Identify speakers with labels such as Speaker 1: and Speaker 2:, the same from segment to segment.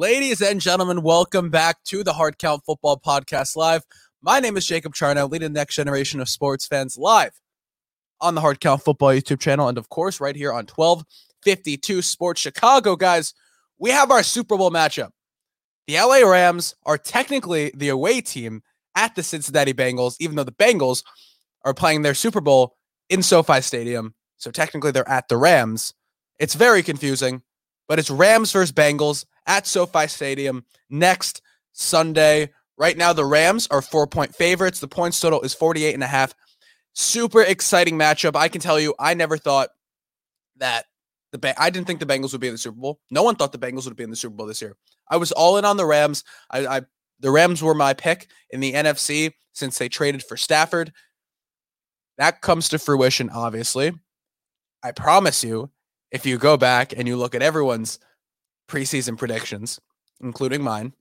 Speaker 1: Ladies and gentlemen, welcome back to the Hard Count Football Podcast Live. My name is Jacob Charnow, leading the next generation of sports fans live on the Hard Count Football YouTube channel, and of course, right here on 1252 Sports Chicago. Guys, we have our Super Bowl matchup. The LA Rams are technically the away team at the Cincinnati Bengals, even though the Bengals are playing their Super Bowl in SoFi Stadium. So technically, they're at the Rams. It's very confusing, but it's Rams versus Bengals at SoFi Stadium next Sunday. Right now, the Rams are four point favorites. The points total is 48 and a half. Super exciting matchup. I can tell you, I never thought that the ba- I didn't think the Bengals would be in the Super Bowl. No one thought the Bengals would be in the Super Bowl this year. I was all in on the Rams. I, I the Rams were my pick in the NFC since they traded for Stafford. That comes to fruition, obviously. I promise you, if you go back and you look at everyone's preseason predictions, including mine,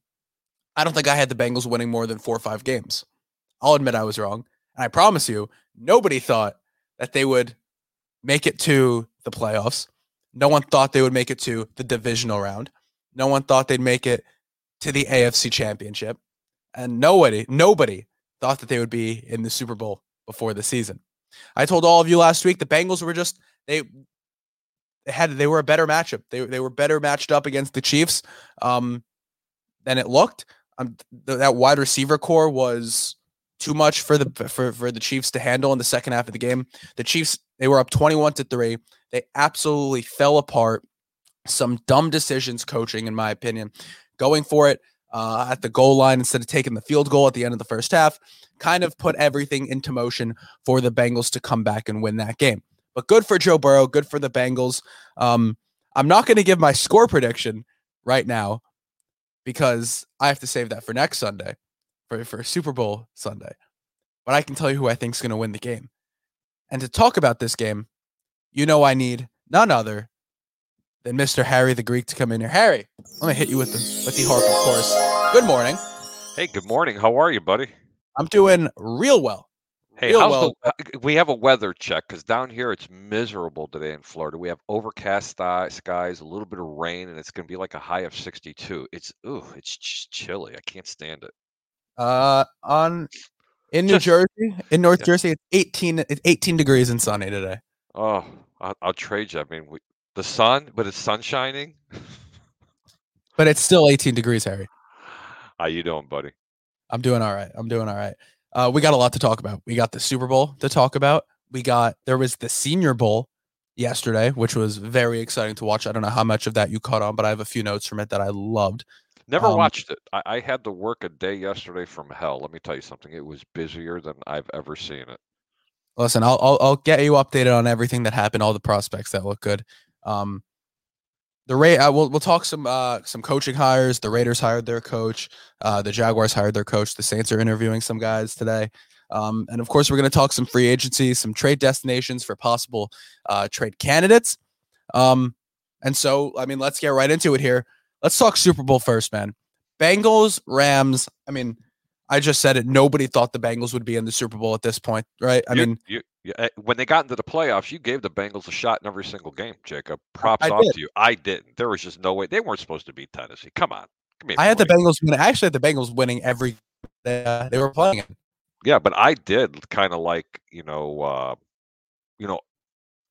Speaker 1: I don't think I had the Bengals winning more than four or five games. I'll admit I was wrong. And I promise you, nobody thought that they would make it to the playoffs. No one thought they would make it to the divisional round. No one thought they'd make it to the AFC championship. And nobody, nobody thought that they would be in the Super Bowl before the season. I told all of you last week the Bengals were just they they had they were a better matchup. They they were better matched up against the Chiefs um, than it looked. Um, th- that wide receiver core was too much for the for for the Chiefs to handle in the second half of the game. The Chiefs they were up 21 to 3. They absolutely fell apart. Some dumb decisions coaching in my opinion. Going for it uh, at the goal line instead of taking the field goal at the end of the first half kind of put everything into motion for the Bengals to come back and win that game. But good for Joe Burrow, good for the Bengals. Um, I'm not going to give my score prediction right now because I have to save that for next Sunday, for, for Super Bowl Sunday. But I can tell you who I think is going to win the game. And to talk about this game, you know I need none other than Mr. Harry the Greek to come in here. Harry, let me hit you with the with the harp, of course. Good morning.
Speaker 2: Hey, good morning. How are you, buddy?
Speaker 1: I'm doing real well.
Speaker 2: Hey, how's
Speaker 1: well.
Speaker 2: the, uh, we have a weather check because down here it's miserable today in Florida. We have overcast skies, a little bit of rain, and it's going to be like a high of 62. It's ooh, it's just chilly. I can't stand it.
Speaker 1: Uh, on in New
Speaker 2: Just-
Speaker 1: Jersey, in North
Speaker 2: Yeah.
Speaker 1: Jersey, it's 18. It's 18 degrees and sunny today.
Speaker 2: Oh, I'll, I'll trade you. I mean, we, the sun, but it's sun shining.
Speaker 1: But it's still 18 degrees, Harry.
Speaker 2: How you doing, buddy?
Speaker 1: I'm doing all right. I'm doing all right. Uh, we got a lot to talk about. We got the Super Bowl to talk about. We got there was the Senior Bowl yesterday, which was very exciting to watch. I don't know how much of that you caught on, but I have a few notes from it that I loved.
Speaker 2: Never
Speaker 1: Um,
Speaker 2: watched it. I, I had to work a day yesterday from hell. Let me tell you something. It was busier than I've ever seen it.
Speaker 1: Listen, I'll, I'll I'll get you updated on everything that happened, all the prospects that look good. Um, the Ray, uh, we'll we'll talk some uh some coaching hires. The Raiders hired their coach. Uh, the Jaguars hired their coach. The Saints are interviewing some guys today. Um, and of course, we're going to talk some free agency, some trade destinations for possible uh, trade candidates. Um, and so, I mean, let's get right into it here. Let's talk Super Bowl first, man. Bengals, Rams. I mean, I just said it. Nobody thought the Bengals would be in the Super Bowl at this point, right? I
Speaker 2: You-
Speaker 1: mean,
Speaker 2: you, you, eh, when they got into the playoffs, you gave the Bengals a shot in every single game, Jacob. Props
Speaker 1: I
Speaker 2: off
Speaker 1: did.
Speaker 2: to you. I didn't. There was just no way. They weren't supposed to beat Tennessee. Come on. Give me a
Speaker 1: I had the. Bengals winning. I actually had the Bengals winning every they, uh, they were playing.
Speaker 2: Yeah, but I did kind of like, you know, uh, you know,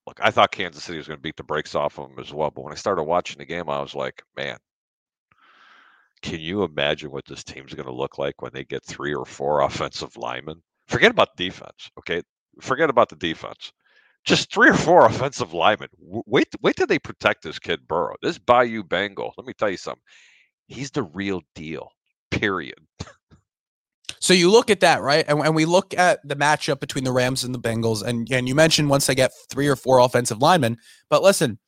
Speaker 2: look, I thought Kansas City was going to beat the brakes off of them as well. But when I started watching the game, I was like, man, can you imagine what this team's going to look like when they get three or four offensive linemen? Forget about defense, okay? Forget about the defense. Just three or four offensive linemen. Wait, wait till they protect this kid Burrow. This Bayou Bengal. Let me tell you something. He's the real deal. Period.
Speaker 1: So you look at that, right? And, and we look at the matchup between the Rams and the Bengals. And, and you mentioned once they get three or four offensive linemen. But listen,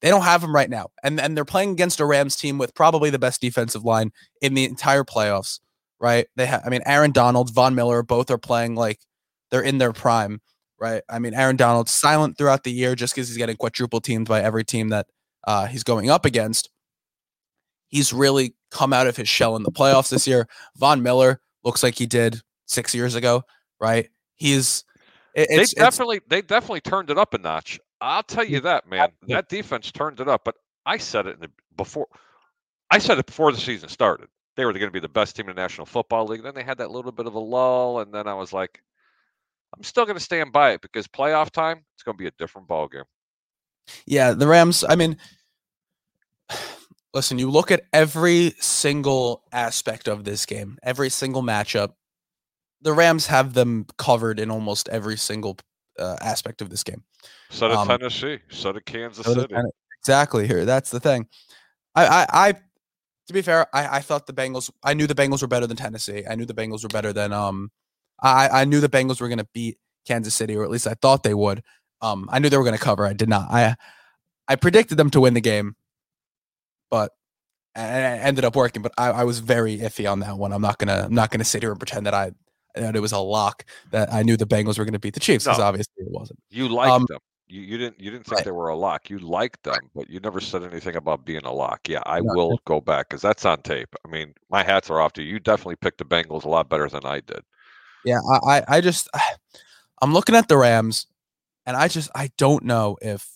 Speaker 1: they don't have them right now. And, and they're playing against a Rams team with probably the best defensive line in the entire playoffs, right? They have, I mean, Aaron Donald, Von Miller, both are playing like they're in their prime, right? I mean, Aaron Donald's silent throughout the year just because he's getting quadruple teamed by every team that uh, he's going up against. He's really come out of his shell in the playoffs this year. Von Miller looks like he did six years ago, right? He's it-
Speaker 2: they definitely they definitely turned it up a notch. I'll tell you that, man. That defense turned it up. But I said it in the, before. I said it before the season started. They were going to be the best team in the National Football League. Then they had that little bit of a lull, and then I was like, I'm still going to stand by it because playoff time, it's going to be a different ball game.
Speaker 1: Yeah, the Rams. I mean, listen, you look at every single aspect of this game, every single matchup. The Rams have them covered in almost every single uh, aspect of this game.
Speaker 2: So did um, Tennessee. So did Kansas so City. Did
Speaker 1: exactly. Here, that's the thing. I, I, I to be fair, I, I thought the Bengals. I knew the Bengals were better than Tennessee. I knew the Bengals were better than um. I I knew the Bengals were going to beat Kansas City, or at least I thought they would. Um, I knew they were going to cover. I did not. I I predicted them to win the game, but and it ended up working. But I, I was very iffy on that one. I'm not gonna I'm not gonna sit here and pretend that I that it was a lock that I knew the Bengals were going to beat the Chiefs because no, obviously it wasn't.
Speaker 2: You liked um, them. You, you didn't you didn't think right. they were a lock. You liked them, but you never said anything about being a lock. Yeah, I no. will go back because that's on tape. I mean, my hats are off to you. You definitely picked the Bengals a lot better than I did.
Speaker 1: Yeah, I I just I'm looking at the Rams, and I just I don't know if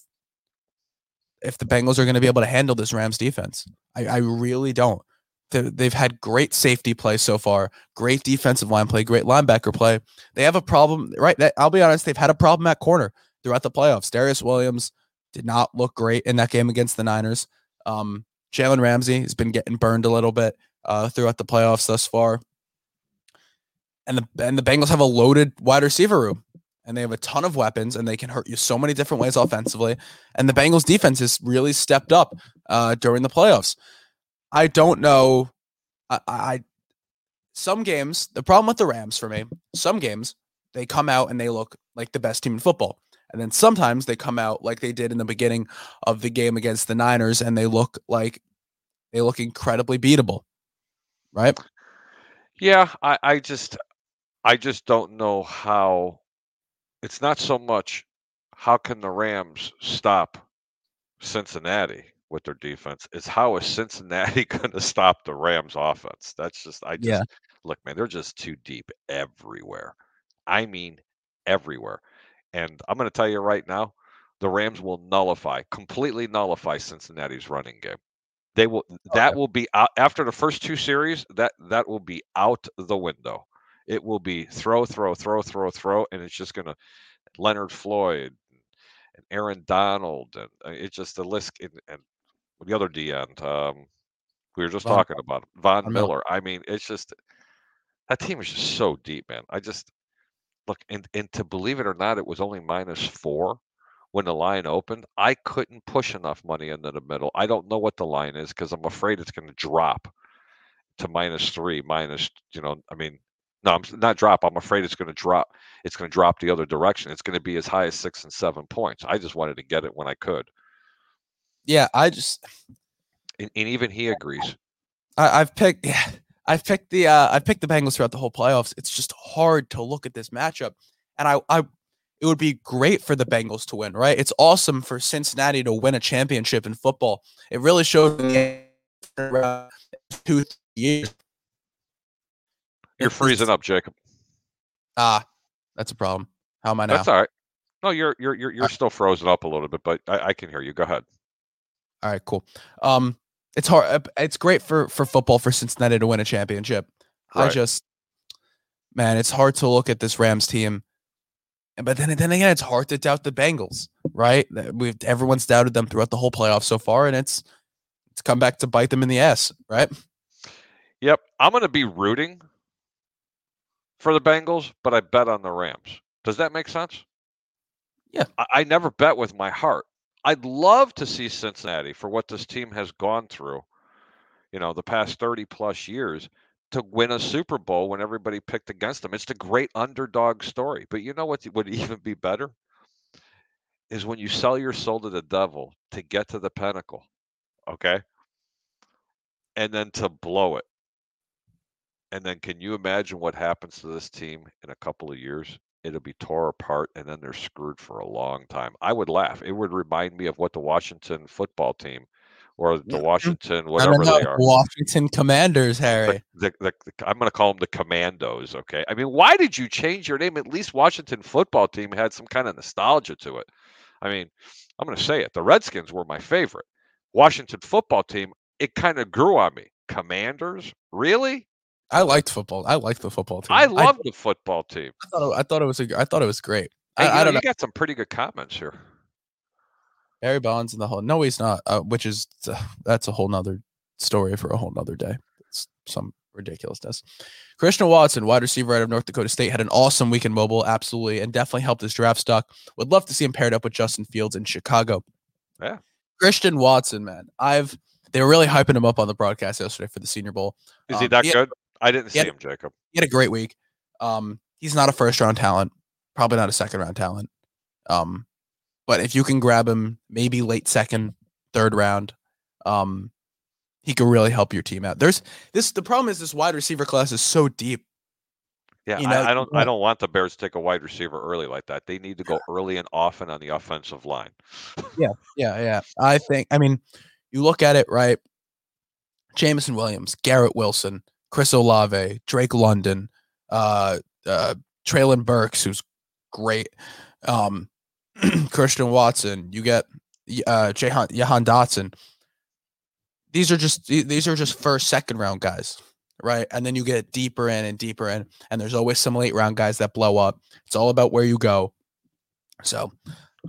Speaker 1: if the Bengals are going to be able to handle this Rams defense. I, I really don't. They've had great safety play so far, great defensive line play, great linebacker play. They have a problem, right? I'll be honest, they've had a problem at corner throughout the playoffs. Darious Williams did not look great in that game against the Niners. Um, Jalen Ramsey has been getting burned a little bit uh, throughout the playoffs thus far. And the and the Bengals have a loaded wide receiver room and they have a ton of weapons and they can hurt you so many different ways offensively. And the Bengals defense has really stepped up uh, during the playoffs. I don't know. I, I some games the problem with the Rams for me. Some games they come out and they look like the best team in football. And then sometimes they come out like they did in the beginning of the game against the Niners and they look like they look incredibly beatable. Right?
Speaker 2: Yeah, I, I just I just don't know how it's not so much how can the Rams stop Cincinnati with their defense. It's how is Cincinnati going to stop the Rams offense? That's just I just yeah. look, man, they're just too deep everywhere. I mean everywhere. And I'm going to tell you right now, the Rams will nullify, completely nullify Cincinnati's running game. They will that okay. will be out after the first two series, that that will be out the window. It will be throw, throw, throw, throw, throw, and it's just going to Leonard Floyd and Aaron Donald, and uh, it's just the list. And, and the other D end, um, we were just Von, talking about Von, Von Miller. Miller. I mean, it's just that team is just so deep, man. I just look and and to believe it or not, it was only minus four when the line opened. I couldn't push enough money into the middle. I don't know what the line is because I'm afraid it's going to drop to minus three, minus. You know, I mean, no, I'm not drop. I'm afraid it's going to drop. It's going to drop the other direction. It's going to be as high as six and seven points. I just wanted to get it when I could.
Speaker 1: Yeah, I just
Speaker 2: and, and even he agrees.
Speaker 1: I, have picked. Yeah, I've picked the. Uh, I've picked the Bengals throughout the whole playoffs. It's just hard to look at this matchup, and I, I, it would be great for the Bengals to win. Right? It's awesome for Cincinnati to win a championship in football. It really showed me two years
Speaker 2: you're freezing up, Jacob.
Speaker 1: Ah, that's a problem. How am I now?
Speaker 2: That's all right. No, you're you're you're you're still frozen up a little bit, but I, I can hear you. Go ahead.
Speaker 1: All right, cool. Um, it's hard. Uh, it's great for for football for Cincinnati to win a championship. Right. I just, man, it's hard to look at this Rams team, but then then again, it's hard to doubt the Bengals, right? We've everyone's doubted them throughout the whole playoff so far, and it's it's come back to bite them in the ass, right?
Speaker 2: Yep, I'm going to be rooting for the Bengals, but I bet on the Rams. Does that make sense?
Speaker 1: Yeah.
Speaker 2: I, I never bet with my heart. I'd love to see Cincinnati for what this team has gone through, you know, the past 30 plus years to win a Super Bowl when everybody picked against them. It's the great underdog story. But you know what would even be better? Is when you sell your soul to the devil to get to the pinnacle, okay? And then to blow it and then can you imagine what happens to this team in a couple of years? It'll be tore apart and then they're screwed for a long time. I would laugh. It would remind me of what the Washington football team or the. Washington, whatever they are.
Speaker 1: Washington Commanders, Harry.
Speaker 2: The, the, the, I'm going to call them the Commandos. Okay. I mean, why did you change your name? At least Washington football team had some kind of nostalgia to it. I mean, I'm going to say it. The Redskins were my favorite. Washington football team it kind of grew on me. Commanders, really?
Speaker 1: I liked football. I liked the football team.
Speaker 2: I love the football team.
Speaker 1: I thought it, I thought it was a, I thought it was great.
Speaker 2: Hey, you
Speaker 1: I, I don't
Speaker 2: you
Speaker 1: know.
Speaker 2: got some pretty good comments here.
Speaker 1: Barry Bonds in the whole. No, he's not. Uh, which is uh, that's a whole nother story for a whole nother day. It's some ridiculousness. Christian Watson, wide receiver out of North Dakota State, had an awesome week in mobile, absolutely, and definitely helped his draft stock. Would love to see him paired up with Justin Fields in Chicago.
Speaker 2: Yeah.
Speaker 1: Christian Watson, man, I've they were really hyping him up on the broadcast yesterday for the Senior Bowl.
Speaker 2: Is he
Speaker 1: Um,
Speaker 2: that
Speaker 1: he had-
Speaker 2: good? I didn't
Speaker 1: he
Speaker 2: see
Speaker 1: had-
Speaker 2: him, Jacob.
Speaker 1: He had a great week. Um, he's not a first round talent, probably not a second round talent. Um, but if you can grab him, maybe late second, third round, um, he could really help your team out. There's this. The problem is this wide receiver class is so deep.
Speaker 2: Yeah,
Speaker 1: you know,
Speaker 2: I, I don't. I don't want the Bears to take a wide receiver early like that. They need to go early and often on the offensive line.
Speaker 1: Yeah, yeah. Yeah. I think. I mean, you look at it right. Jameson Williams, Garrett Wilson, Chris Olave, Drake London, uh, uh, Treylon Burks, who's great. Um, Christian Watson. You get uh, Jahan, Jahan Dotson. These are just these are just first, second round guys, right? And then you get deeper in and deeper in, and there's always some late round guys that blow up. It's all about where you go. So,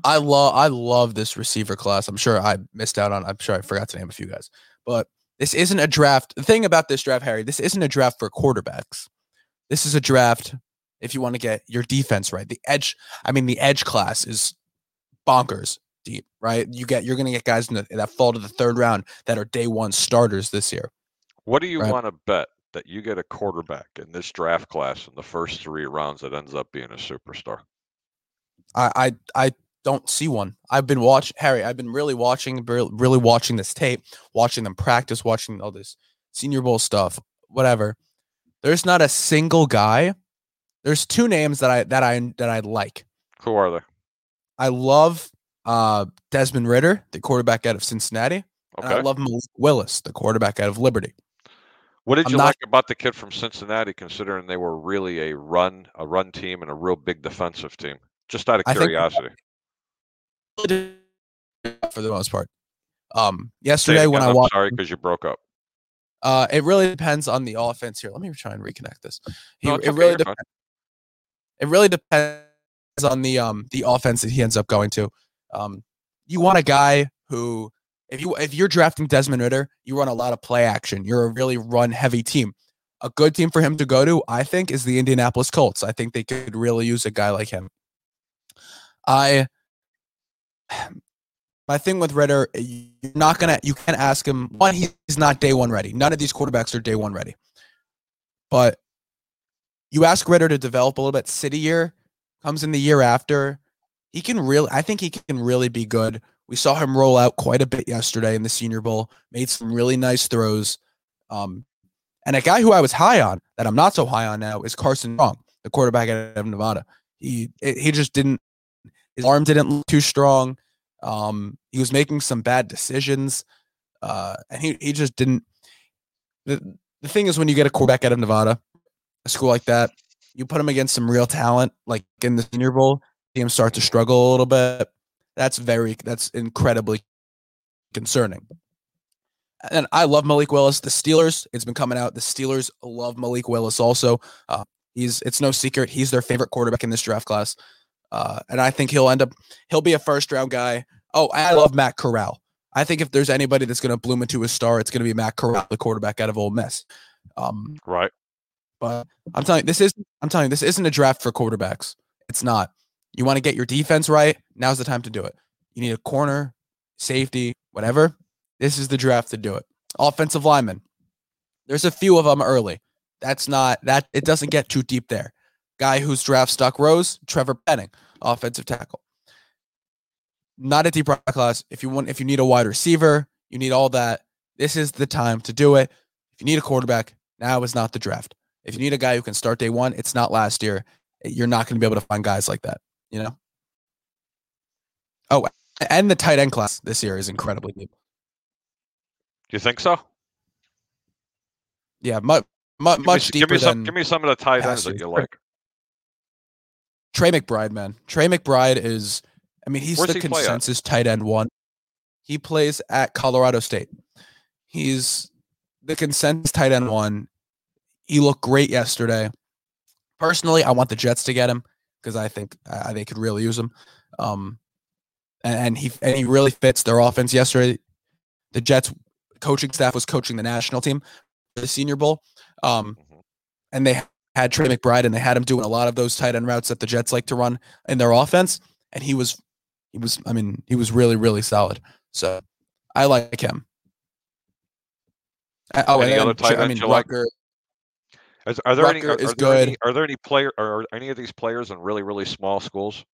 Speaker 1: I love I love this receiver class. I'm sure I missed out on. I'm sure I forgot to name a few guys, but this isn't a draft. The thing about this draft, Harry, this isn't a draft for quarterbacks. This is a draft if you want to get your defense right. The edge, I mean, the edge class is bonkers deep, right? You get you're going to get guys in the, that fall to the third round that are day one starters this year.
Speaker 2: What do you
Speaker 1: Right.
Speaker 2: want to bet that you get a quarterback in this draft class in the first three rounds that ends up being a superstar?
Speaker 1: I I, I don't see one. I've been watch Harry. I've been really watching, really watching this tape, watching them practice, watching all this Senior Bowl stuff, whatever. There's not a single guy. There's two names that I that I that I like.
Speaker 2: Who are they?
Speaker 1: I love uh, Desmond Ridder, the quarterback out of Cincinnati, and I love Malik Willis, the quarterback out of Liberty.
Speaker 2: What did
Speaker 1: I'm
Speaker 2: you
Speaker 1: not-
Speaker 2: like about the kid from Cincinnati, considering they were really a run a run team and a real big defensive team? Just out of
Speaker 1: I think-
Speaker 2: curiosity.
Speaker 1: For the most part, um, yesterday when I watched,
Speaker 2: sorry because you broke up.
Speaker 1: uh, it really depends on the offense here. Let me try and reconnect this. He,
Speaker 2: No,
Speaker 1: it
Speaker 2: okay,
Speaker 1: really depends. It really depends on the um the offense that he ends up going to. Um, you want a guy who, if you if you're drafting Desmond Ridder, you run a lot of play action. You're a really run heavy team. A good team for him to go to, I think, is the Indianapolis Colts. I think they could really use a guy like him. I my thing with Ridder, you're not gonna you can't ask him one, he's not day one ready. None of these quarterbacks are day one ready. But you ask Ridder to develop a little bit. City year comes in the year after. He can really, I think he can really be good. We saw him roll out quite a bit yesterday in the Senior Bowl. Made some really nice throws. Um, and a guy who I was high on that I'm not so high on now is Carson Strong, the quarterback out of Nevada. He he just didn't. His arm didn't look too strong. Um, he was making some bad decisions, uh, and he he just didn't. The the thing is, when you get a quarterback out of Nevada, a school like that, you put him against some real talent, like in the Senior Bowl, see him start to struggle a little bit. That's very that's incredibly concerning. And I love Malik Willis. The Steelers, it's been coming out. The Steelers love Malik Willis also. Uh, he's it's no secret he's their favorite quarterback in this draft class. Uh, and I think he'll end up he'll be a first round guy. Oh, I love Matt Corral. I think if there's anybody that's going to bloom into a star, it's going to be Matt Corral, the quarterback out of Ole Miss. Um,
Speaker 2: Right.
Speaker 1: but I'm telling you, this is I'm telling you, this isn't a draft for quarterbacks. It's not. You want to get your defense right. Now's the time to do it. You need a corner, safety, whatever. This is the draft to do it. Offensive lineman. There's a few of them early. That's not that. It doesn't get too deep there. Guy whose draft stock rose, Trevor Penning, offensive tackle. Not a deep draft class. If you want, if you need a wide receiver, you need all that. This is the time to do it. If you need a quarterback, now is not the draft. If you need a guy who can start day one, it's not last year. You're not going to be able to find guys like that, you know? Oh, and the tight end class this year is incredibly deep.
Speaker 2: Do you think so?
Speaker 1: Yeah, much, much,
Speaker 2: Give me,
Speaker 1: much deeper
Speaker 2: give me some.
Speaker 1: than
Speaker 2: Give me some of the tight ends that you like.
Speaker 1: Trey McBride, man. Trey McBride is, I mean, he's
Speaker 2: Where's
Speaker 1: the
Speaker 2: he
Speaker 1: consensus tight end one. He plays at Colorado State. He's the consensus tight end one. He looked great yesterday. Personally, I want the Jets to get him because I think uh, they could really use him. Um, and, and he and he really fits their offense. Yesterday, the Jets coaching staff was coaching the national team for the Senior Bowl, um,
Speaker 2: Mhm.
Speaker 1: and they had Trey McBride and they had him doing a lot of those tight end routes that the Jets like to run in their offense, and he was he was I mean he was really really solid. So I like him. Oh,
Speaker 2: Any
Speaker 1: and
Speaker 2: other tight
Speaker 1: I mean
Speaker 2: you like? Is, are there any? Are, are there any? Are there any player? Are any of these players in really really small schools?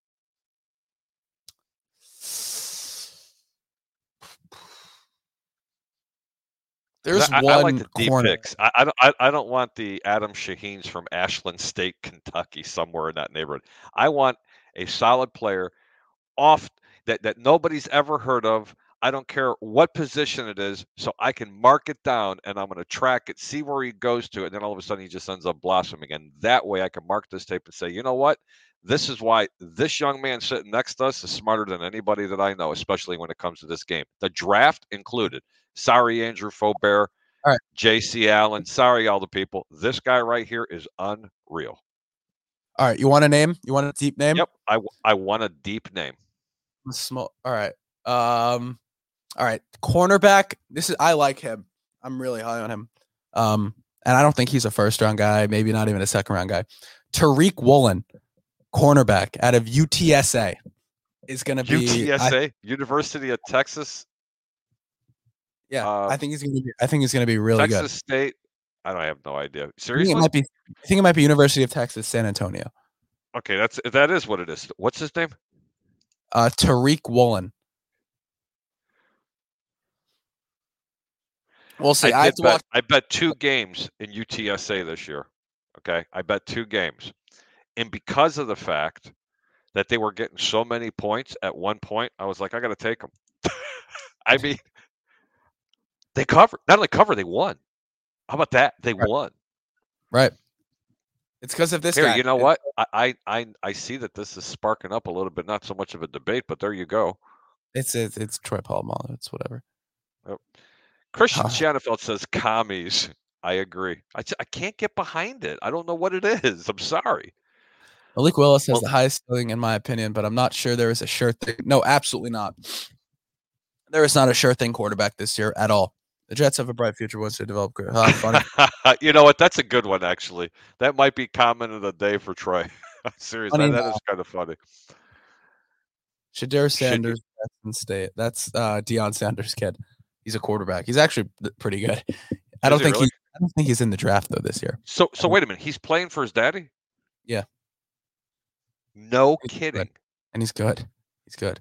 Speaker 1: There's
Speaker 2: I,
Speaker 1: one
Speaker 2: I like the deep
Speaker 1: corner.
Speaker 2: picks. I, I don't. I, don't want the Adam Shaheens from Ashland State, Kentucky, somewhere in that neighborhood. I want a solid player off that that nobody's ever heard of. I don't care what position it is, so I can mark it down and I'm going to track it, see where he goes to, and then all of a sudden he just ends up blossoming. And that way I can mark this tape and say, you know what? This is why this young man sitting next to us is smarter than anybody that I know, especially when it comes to this game. The draft included. Sorry, Andrew Faubert,
Speaker 1: All right.
Speaker 2: J.C. Allen. Sorry, all the people. This guy right here is unreal.
Speaker 1: All right, you want a name? You want a deep name?
Speaker 2: Yep, I, I want a deep name.
Speaker 1: Small. All right. Um. All right. Cornerback. This is. I like him. I'm really high on him. Um. And I don't think he's a first round guy. Maybe not even a second round guy. Tariq Woolen, cornerback out of UTSA, is going to be. I-
Speaker 2: UTSA, University of Texas,
Speaker 1: yeah,
Speaker 2: uh,
Speaker 1: I think he's going to be. I think he's going to be really
Speaker 2: Texas
Speaker 1: good.
Speaker 2: State. I don't I have no idea.
Speaker 1: I think
Speaker 2: Seriously?
Speaker 1: it might be. I think it might be University of Texas, San Antonio.
Speaker 2: Okay, that's that is what it is. What's his name?
Speaker 1: Uh, Tariq Woolen. We'll see. I,
Speaker 2: I
Speaker 1: to watch.
Speaker 2: bet. I bet two games in UTSA this year. Okay, I bet two games, and because of the fact that they were getting so many points at one point, I was like, I got to take them. I mean, they covered. Not only cover, they won. How about that? They
Speaker 1: Right.
Speaker 2: won.
Speaker 1: Right. It's because of this
Speaker 2: Here,
Speaker 1: guy.
Speaker 2: you know what? I, I I see that this is sparking up a little bit. Not so much of a debate, but there you go.
Speaker 1: It's it's, it's Troy Polamalu. It's whatever.
Speaker 2: Christian
Speaker 1: Ah.
Speaker 2: Shanafeld says commies. I agree. I, I can't get behind it. I don't know what it is. I'm sorry.
Speaker 1: Malik Willis has
Speaker 2: Well-
Speaker 1: the highest ceiling in my opinion, but I'm not sure there is a sure thing. No, absolutely not. There is not a sure thing quarterback this year at all. The Jets have a bright future once they develop funny.
Speaker 2: you know what? That's a good one, actually. That might be comment of the day for Troy. Seriously,
Speaker 1: Funny
Speaker 2: that, is kind of funny.
Speaker 1: Shedeur Sanders, Jackson State. That's uh Deion Sanders' kid. He's a quarterback. He's actually pretty good. I
Speaker 2: Is
Speaker 1: don't think
Speaker 2: really?
Speaker 1: he. I don't think he's in the draft though this year.
Speaker 2: So, so wait a minute. He's playing for his daddy.
Speaker 1: Yeah.
Speaker 2: No
Speaker 1: He's good.
Speaker 2: kidding.
Speaker 1: and he's good. He's good.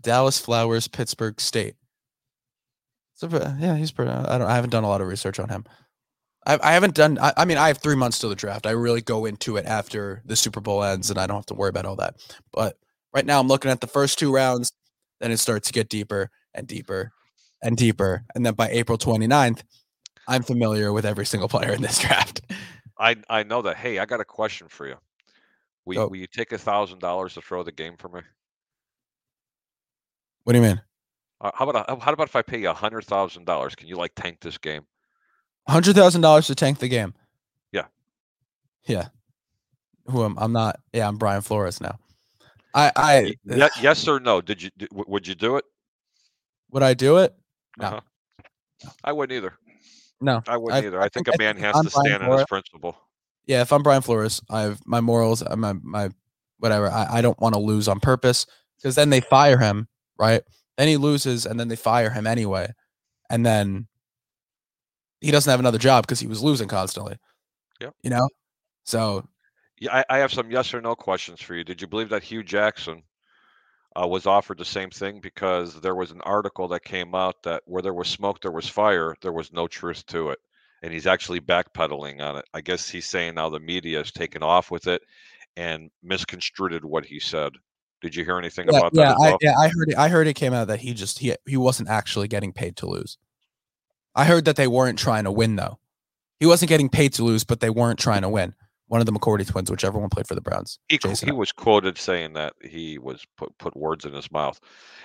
Speaker 1: Dallas Flowers, Pittsburg State. So yeah, he's pretty. I don't. I haven't done a lot of research on him. I, I haven't done. I, I mean, I have three months till the draft. I really go into it after the Super Bowl ends, and I don't have to worry about all that. But right now, I'm looking at the first two rounds. Then it starts to get deeper and deeper and deeper, and then by April 29th, I'm familiar with every single player in this draft.
Speaker 2: I I know that. Hey, I got a question for you. Will, you- will you take a thousand dollars to throw the game for me?
Speaker 1: What do you mean?
Speaker 2: Uh, how about how about if I pay you a hundred thousand dollars? Can you like tank this game?
Speaker 1: Hundred thousand dollars to tank the game.
Speaker 2: Yeah.
Speaker 1: Yeah. Who am I'm not? Yeah, I'm Brian Flores now. I I
Speaker 2: yes or no? Did you would you do it?
Speaker 1: would I do it? No.
Speaker 2: Uh-huh. I wouldn't either.
Speaker 1: No.
Speaker 2: I wouldn't
Speaker 1: I-
Speaker 2: either.
Speaker 1: I
Speaker 2: I think
Speaker 1: think-
Speaker 2: a man has to stand on his principle.
Speaker 1: Yeah, if I'm Brian Flores, I've my morals, uh, my my whatever. I, I don't want to lose on purpose because then they fire him, right? Then he loses, and then they fire him anyway, and then he doesn't have another job because he was losing constantly.
Speaker 2: Yep.
Speaker 1: You know, so
Speaker 2: Yeah, I, I have some yes or no questions for you. Did you believe that Hue Jackson uh, was offered the same thing? Because there was an article that came out that where there was smoke, there was fire. There was no truth to it, and he's actually backpedaling on it. I guess he's saying now the media has taken off with it and misconstrued what he said. Did you hear anything
Speaker 1: yeah,
Speaker 2: about
Speaker 1: yeah,
Speaker 2: that
Speaker 1: I,
Speaker 2: well?
Speaker 1: yeah. I heard it. I heard it came out that he just he he wasn't actually getting paid to lose. I heard that they weren't trying to win though. He wasn't getting paid to lose, but they weren't trying to win, one of the McCourty twins, whichever one played for the Browns.
Speaker 2: He, he was quoted saying that he was put put words in his mouth.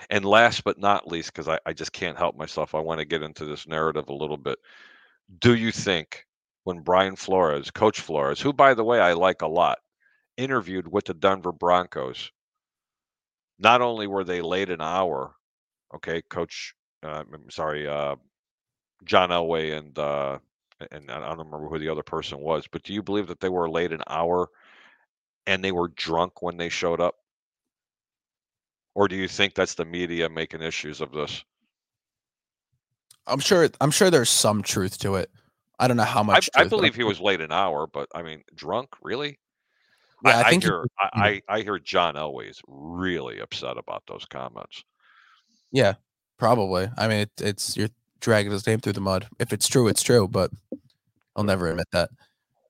Speaker 2: And last but not least, because I, I just can't help myself, I want to get into this narrative a little bit. Do you think when Brian Flores, Coach Flores, who by the way I like a lot, interviewed with the Denver Broncos, not only were they late an hour, okay, Coach, uh, I'm sorry, uh, John Elway and uh, and I don't remember who the other person was, but do you believe that they were late an hour and they were drunk when they showed up? Or do you think that's the media making issues of this?
Speaker 1: I'm sure. I'm sure there's some truth to it. I don't know how much.
Speaker 2: I, I believe he was late an hour, but I mean, drunk, really?
Speaker 1: Yeah, I, I think
Speaker 2: I hear. He, I, I hear John Elway is really upset about those comments.
Speaker 1: Yeah, probably. I mean, it, it's you're dragging his name through the mud. If it's true, it's true, but I'll never admit that.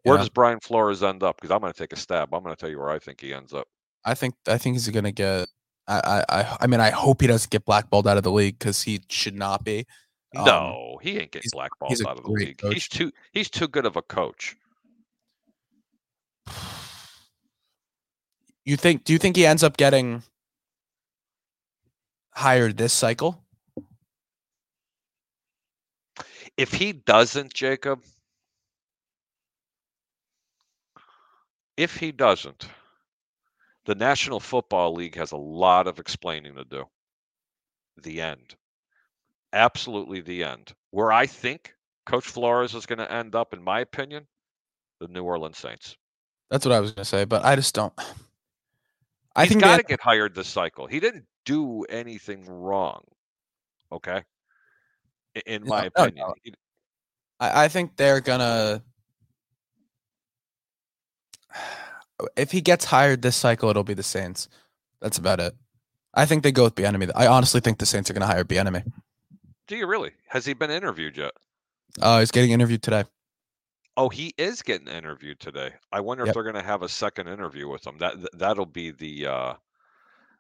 Speaker 2: Where does Brian Flores end up? Because I'm going to take a stab. I'm going to tell you where I think he ends up.
Speaker 1: I think I think he's going to get. I, I I mean I hope he doesn't get blackballed out of the league because he should not be.
Speaker 2: Um, no, he ain't getting blackballed out of the league. Coach. He's too he's too good of a coach.
Speaker 1: You think? Do you think he ends up getting hired this cycle?
Speaker 2: If he doesn't, Jacob, if he doesn't, the National Football League has a lot of explaining to do. The end. Absolutely the end. Where I think Coach Flores is going to end up, in my opinion, the New Orleans Saints.
Speaker 1: That's what I was going to say, but I just don't.
Speaker 2: I He's think got to get hired this cycle. He didn't do anything wrong. Okay in my no, opinion. No,
Speaker 1: I, I think they're gonna. If he gets hired this cycle, it'll be the Saints. That's about it. I think they go with Bieniemy. I honestly think the Saints are going to hire Bieniemy.
Speaker 2: Do you really? Has he been interviewed yet?
Speaker 1: Uh, he's getting interviewed today.
Speaker 2: Oh, he is getting interviewed today. I wonder yep. if they're going to have a second interview with him. That that'll be the uh,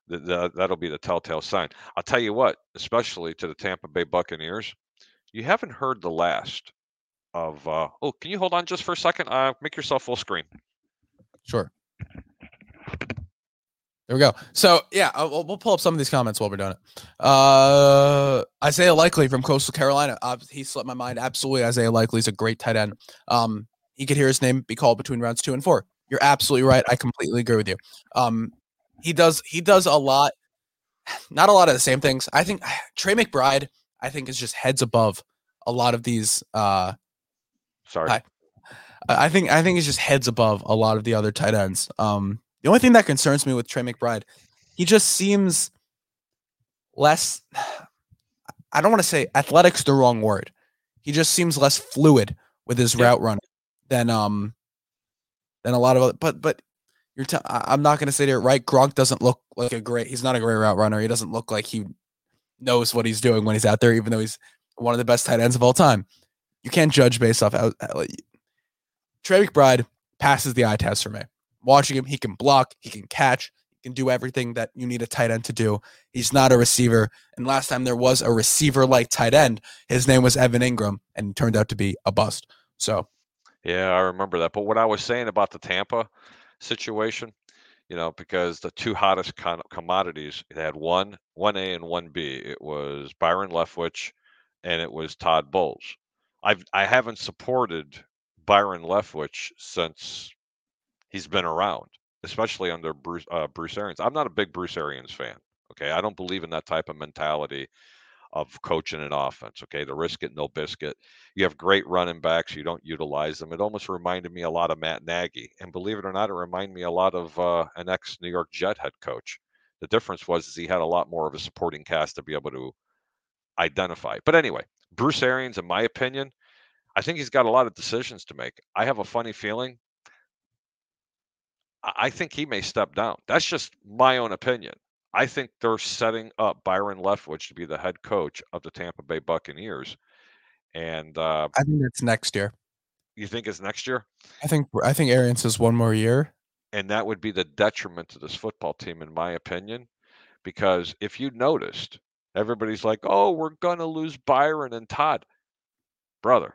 Speaker 2: the, the that'll be the telltale sign. I'll tell you what, especially to the Tampa Bay Buccaneers, you haven't heard the last of. Uh, oh, can you hold on just for a second? Uh, make yourself full screen.
Speaker 1: Sure. There we go. So yeah, we'll, we'll pull up some of these comments while we're doing it. Uh, Isaiah Likely from Coastal Carolina. Uh, he slipped my mind. Absolutely, Isaiah Likely is a great tight end. Um, he could hear his name be called between rounds two and four. You're absolutely right. I completely agree with you. Um, he does he does a lot, not a lot of the same things. I think Trey McBride I think is just heads above a lot of these. Uh,
Speaker 2: Sorry, I,
Speaker 1: I think I think he's just heads above a lot of the other tight ends. Um, the only thing that concerns me with Trey McBride, he just seems less. I don't want to say athletics the wrong word. He just seems less fluid with his yeah. route running than um than a lot of other. But but you're t- I'm not going to say it right. Gronk doesn't look like a great. He's not a great route runner. He doesn't look like he knows what he's doing when he's out there, even though he's one of the best tight ends of all time. You can't judge based off how. Trey McBride passes the eye test for me. Watching him, he can block, he can catch, he can do everything that you need a tight end to do. He's not a receiver. And last time there was a receiver like tight end, his name was Evan Engram, and turned out to be a bust. So,
Speaker 2: yeah, I remember that. But what I was saying about the Tampa situation, you know, because the two hottest con- commodities they had one one A and one B. It was Byron Leftwich and it was Todd Bowles. I've I haven't supported Byron Leftwich since he's been around, especially under Bruce uh, Bruce Arians. I'm not a big Bruce Arians fan. Okay, I don't believe in that type of mentality of coaching an offense. Okay, the risk it, no biscuit. You have great running backs, you don't utilize them. It almost reminded me a lot of Matt Nagy, and believe it or not, it reminded me a lot of uh, an ex New York Jet head coach. The difference was he had a lot more of a supporting cast to be able to identify. But anyway, Bruce Arians, in my opinion, I think he's got a lot of decisions to make. I have a funny feeling. I think he may step down. That's just my own opinion. I think they're setting up Byron Leftwich to be the head coach of the Tampa Bay Buccaneers. And uh,
Speaker 1: I think it's next year.
Speaker 2: You think it's next year?
Speaker 1: I think I think Arians has one more year.
Speaker 2: And that would be the detriment to this football team, in my opinion. Because if you noticed, everybody's like, oh, we're going to lose Byron and Todd. Brother,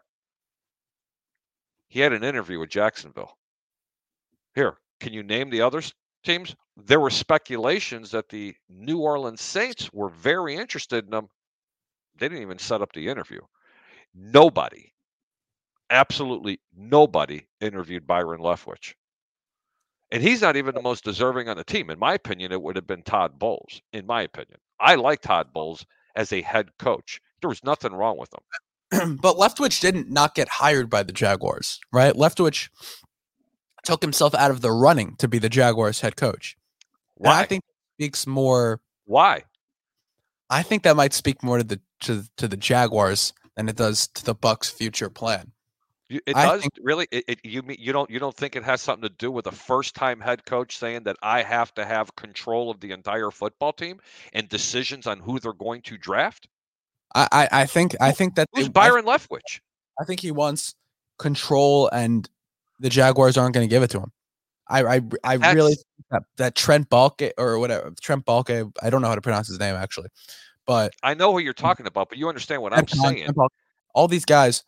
Speaker 2: he had an interview with Jacksonville. Here, can you name the other teams? There were speculations that the New Orleans Saints were very interested in them. They didn't even set up the interview. Nobody, absolutely nobody interviewed Byron Leftwich. And he's not even the most deserving on the team. In my opinion, it would have been Todd Bowles. In my opinion, I like Todd Bowles as a head coach. There was nothing wrong with him.
Speaker 1: but Leftwich didn't not get hired by the Jaguars, right? Leftwich took himself out of the running to be the Jaguars head coach.
Speaker 2: Why?
Speaker 1: And I think speaks more.
Speaker 2: Why?
Speaker 1: I think that might speak more to the to, to the Jaguars than it does to the Bucks' future plan.
Speaker 2: It
Speaker 1: I
Speaker 2: does
Speaker 1: think-
Speaker 2: really. It, it, you mean you don't you don't think it has something to do with a first time head coach saying that I have to have control of the entire football team and decisions on who they're going to draft?
Speaker 1: I I, I think I think that
Speaker 2: Who's
Speaker 1: they-
Speaker 2: Byron Leftwich?
Speaker 1: I think he wants control, and the Jaguars aren't going to give it to him. I I, I really
Speaker 2: That's-
Speaker 1: that, that Trent Baalke or whatever Trent Baalke. I don't know how to pronounce his name actually, but
Speaker 2: I know who you're talking about, but you understand what I'm saying.
Speaker 1: Baalke, all these guys,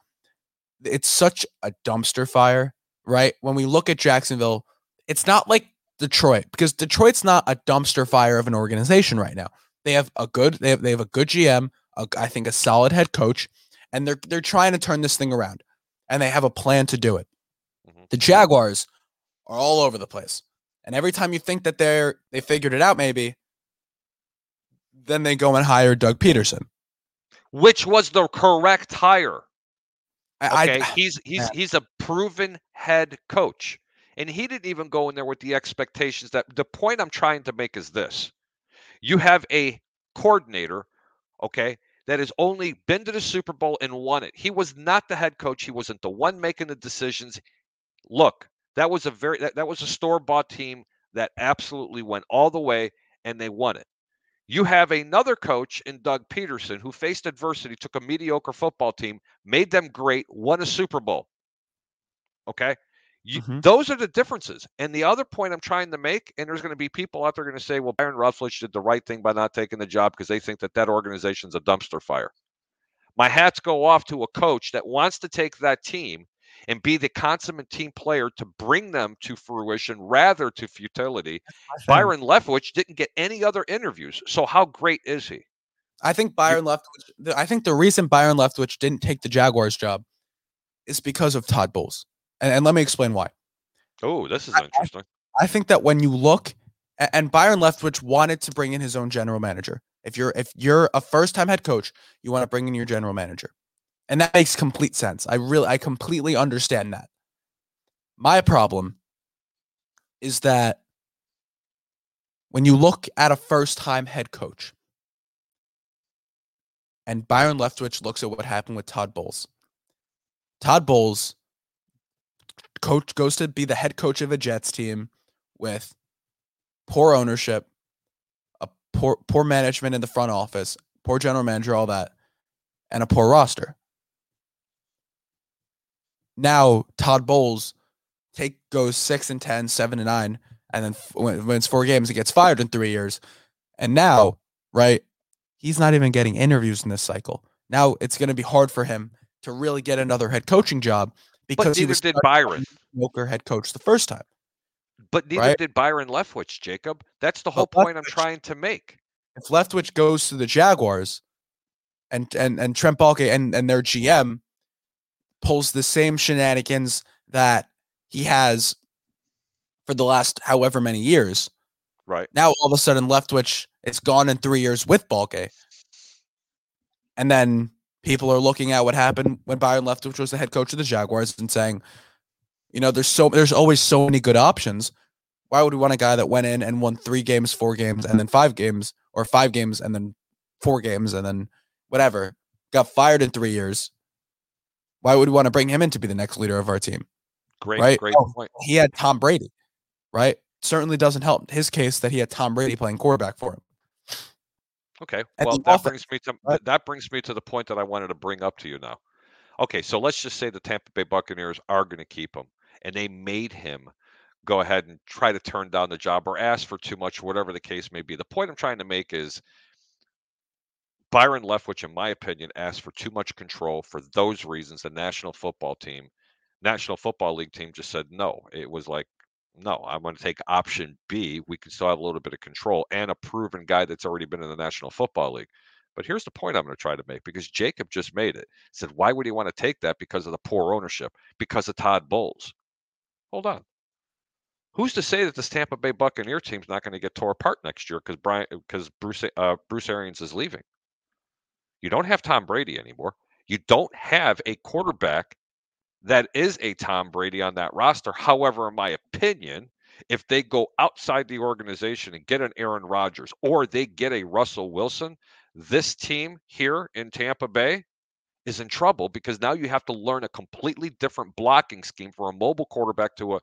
Speaker 1: it's such a dumpster fire, right? When we look at Jacksonville, it's not like Detroit because Detroit's not a dumpster fire of an organization right now. They have a good they have they have a good GM, a, I think a solid head coach, and they're they're trying to turn this thing around, and they have a plan to do it. The Jaguars are all over the place, and every time you think that they're they figured it out, maybe, then they go and hire Doug Pederson.
Speaker 2: Which was the correct hire.
Speaker 1: I,
Speaker 2: Okay,
Speaker 1: I,
Speaker 2: he's he's he's a proven head coach, and he didn't even go in there with the expectations that. The point I'm trying to make is this: you have a coordinator, okay, that has only been to the Super Bowl and won it. He was not the head coach. He wasn't the one making the decisions. Look, that was a very that, that was a store bought team that absolutely went all the way and they won it. You have another coach in Doug Pederson who faced adversity, took a mediocre football team, made them great, won a Super Bowl. Okay? You,
Speaker 1: Mhm.
Speaker 2: Those are the differences. And the other point I'm trying to make, and there's going to be people out there going to say, well, Byron Ruffledge did the right thing by not taking the job because they think that that organization's a dumpster fire. My hats go off to a coach that wants to take that team and be the consummate team player to bring them to fruition rather to futility. Byron Leftwich didn't get any other interviews. So how great is he?
Speaker 1: I think Byron Leftwich. I think the reason Byron Leftwich didn't take the Jaguars job is because of Todd Bowles, and, and let me explain why.
Speaker 2: Oh, this is
Speaker 1: I-
Speaker 2: interesting.
Speaker 1: I think that when you look, and Byron Leftwich wanted to bring in his own general manager. If you're if you're a first time head coach, you want to bring in your general manager, and that makes complete sense. I really I completely understand that. My problem is that when you look at a first time head coach, and Byron Leftwich looks at what happened with Todd Bowles. Todd Bowles coach goes to be the head coach of a Jets team with poor ownership, a poor poor management in the front office, poor general manager, all that, and a poor roster. Now Todd Bowles take goes six and 10, 7 and nine, and then f- wins four games, he gets fired in three years. And now, right, he's not even getting interviews in this cycle. Now it's going to be hard for him to really get another head coaching job because
Speaker 2: But
Speaker 1: he
Speaker 2: neither
Speaker 1: was
Speaker 2: did Byron.
Speaker 1: mediocre head coach the first time.
Speaker 2: But neither
Speaker 1: right?
Speaker 2: did Byron Leftwich, Jacob. That's the whole
Speaker 1: But
Speaker 2: point I'm trying to make.
Speaker 1: if Leftwich goes to the Jaguars and and and Trent Baalke and and their GM pulls the same shenanigans that he has for the last however many years,
Speaker 2: Right.
Speaker 1: now all of a sudden Leftwich is gone in three years with Baalke, and then people are looking at what happened when Byron Leftwich was the head coach of the Jaguars and saying, you know, there's so there's always so many good options. Why would we want a guy that went in and won three games, four games, and then five games, or five games and then four games and then whatever, got fired in three years? Why would we want to bring him in to be the next leader of our team?
Speaker 2: Great,
Speaker 1: Right?
Speaker 2: great
Speaker 1: Oh.
Speaker 2: point.
Speaker 1: He had Tom Brady, right? Certainly doesn't help his case that he had Tom Brady playing quarterback for him.
Speaker 2: Okay. Well, that
Speaker 1: offense,
Speaker 2: brings me to
Speaker 1: right?
Speaker 2: that brings me to the point that I wanted to bring up to you now. Okay, so let's just say the Tampa Bay Buccaneers are going to keep him, and they made him go ahead and try to turn down the job or ask for too much, whatever the case may be. The point I'm trying to make is Byron Leftwich, in my opinion, asked for too much control for those reasons. The National Football Team, National Football League team, just said no. It was like No, I'm going to take option B. We can still have a little bit of control and a proven guy that's already been in the National Football League. But here's the point I'm going to try to make because Jacob just made it. Said, why would he want to take that? Because of the poor ownership, because of Todd Bowles. Hold on. Who's to say that this Tampa Bay Buccaneer team's not going to get tore apart next year because Brian because Bruce uh, Bruce Arians is leaving? You don't have Tom Brady anymore. You don't have a quarterback that is a Tom Brady on that roster. However, in my opinion, if they go outside the organization and get an Aaron Rodgers or they get a Russell Wilson, this team here in Tampa Bay is in trouble because now you have to learn a completely different blocking scheme for a mobile quarterback to a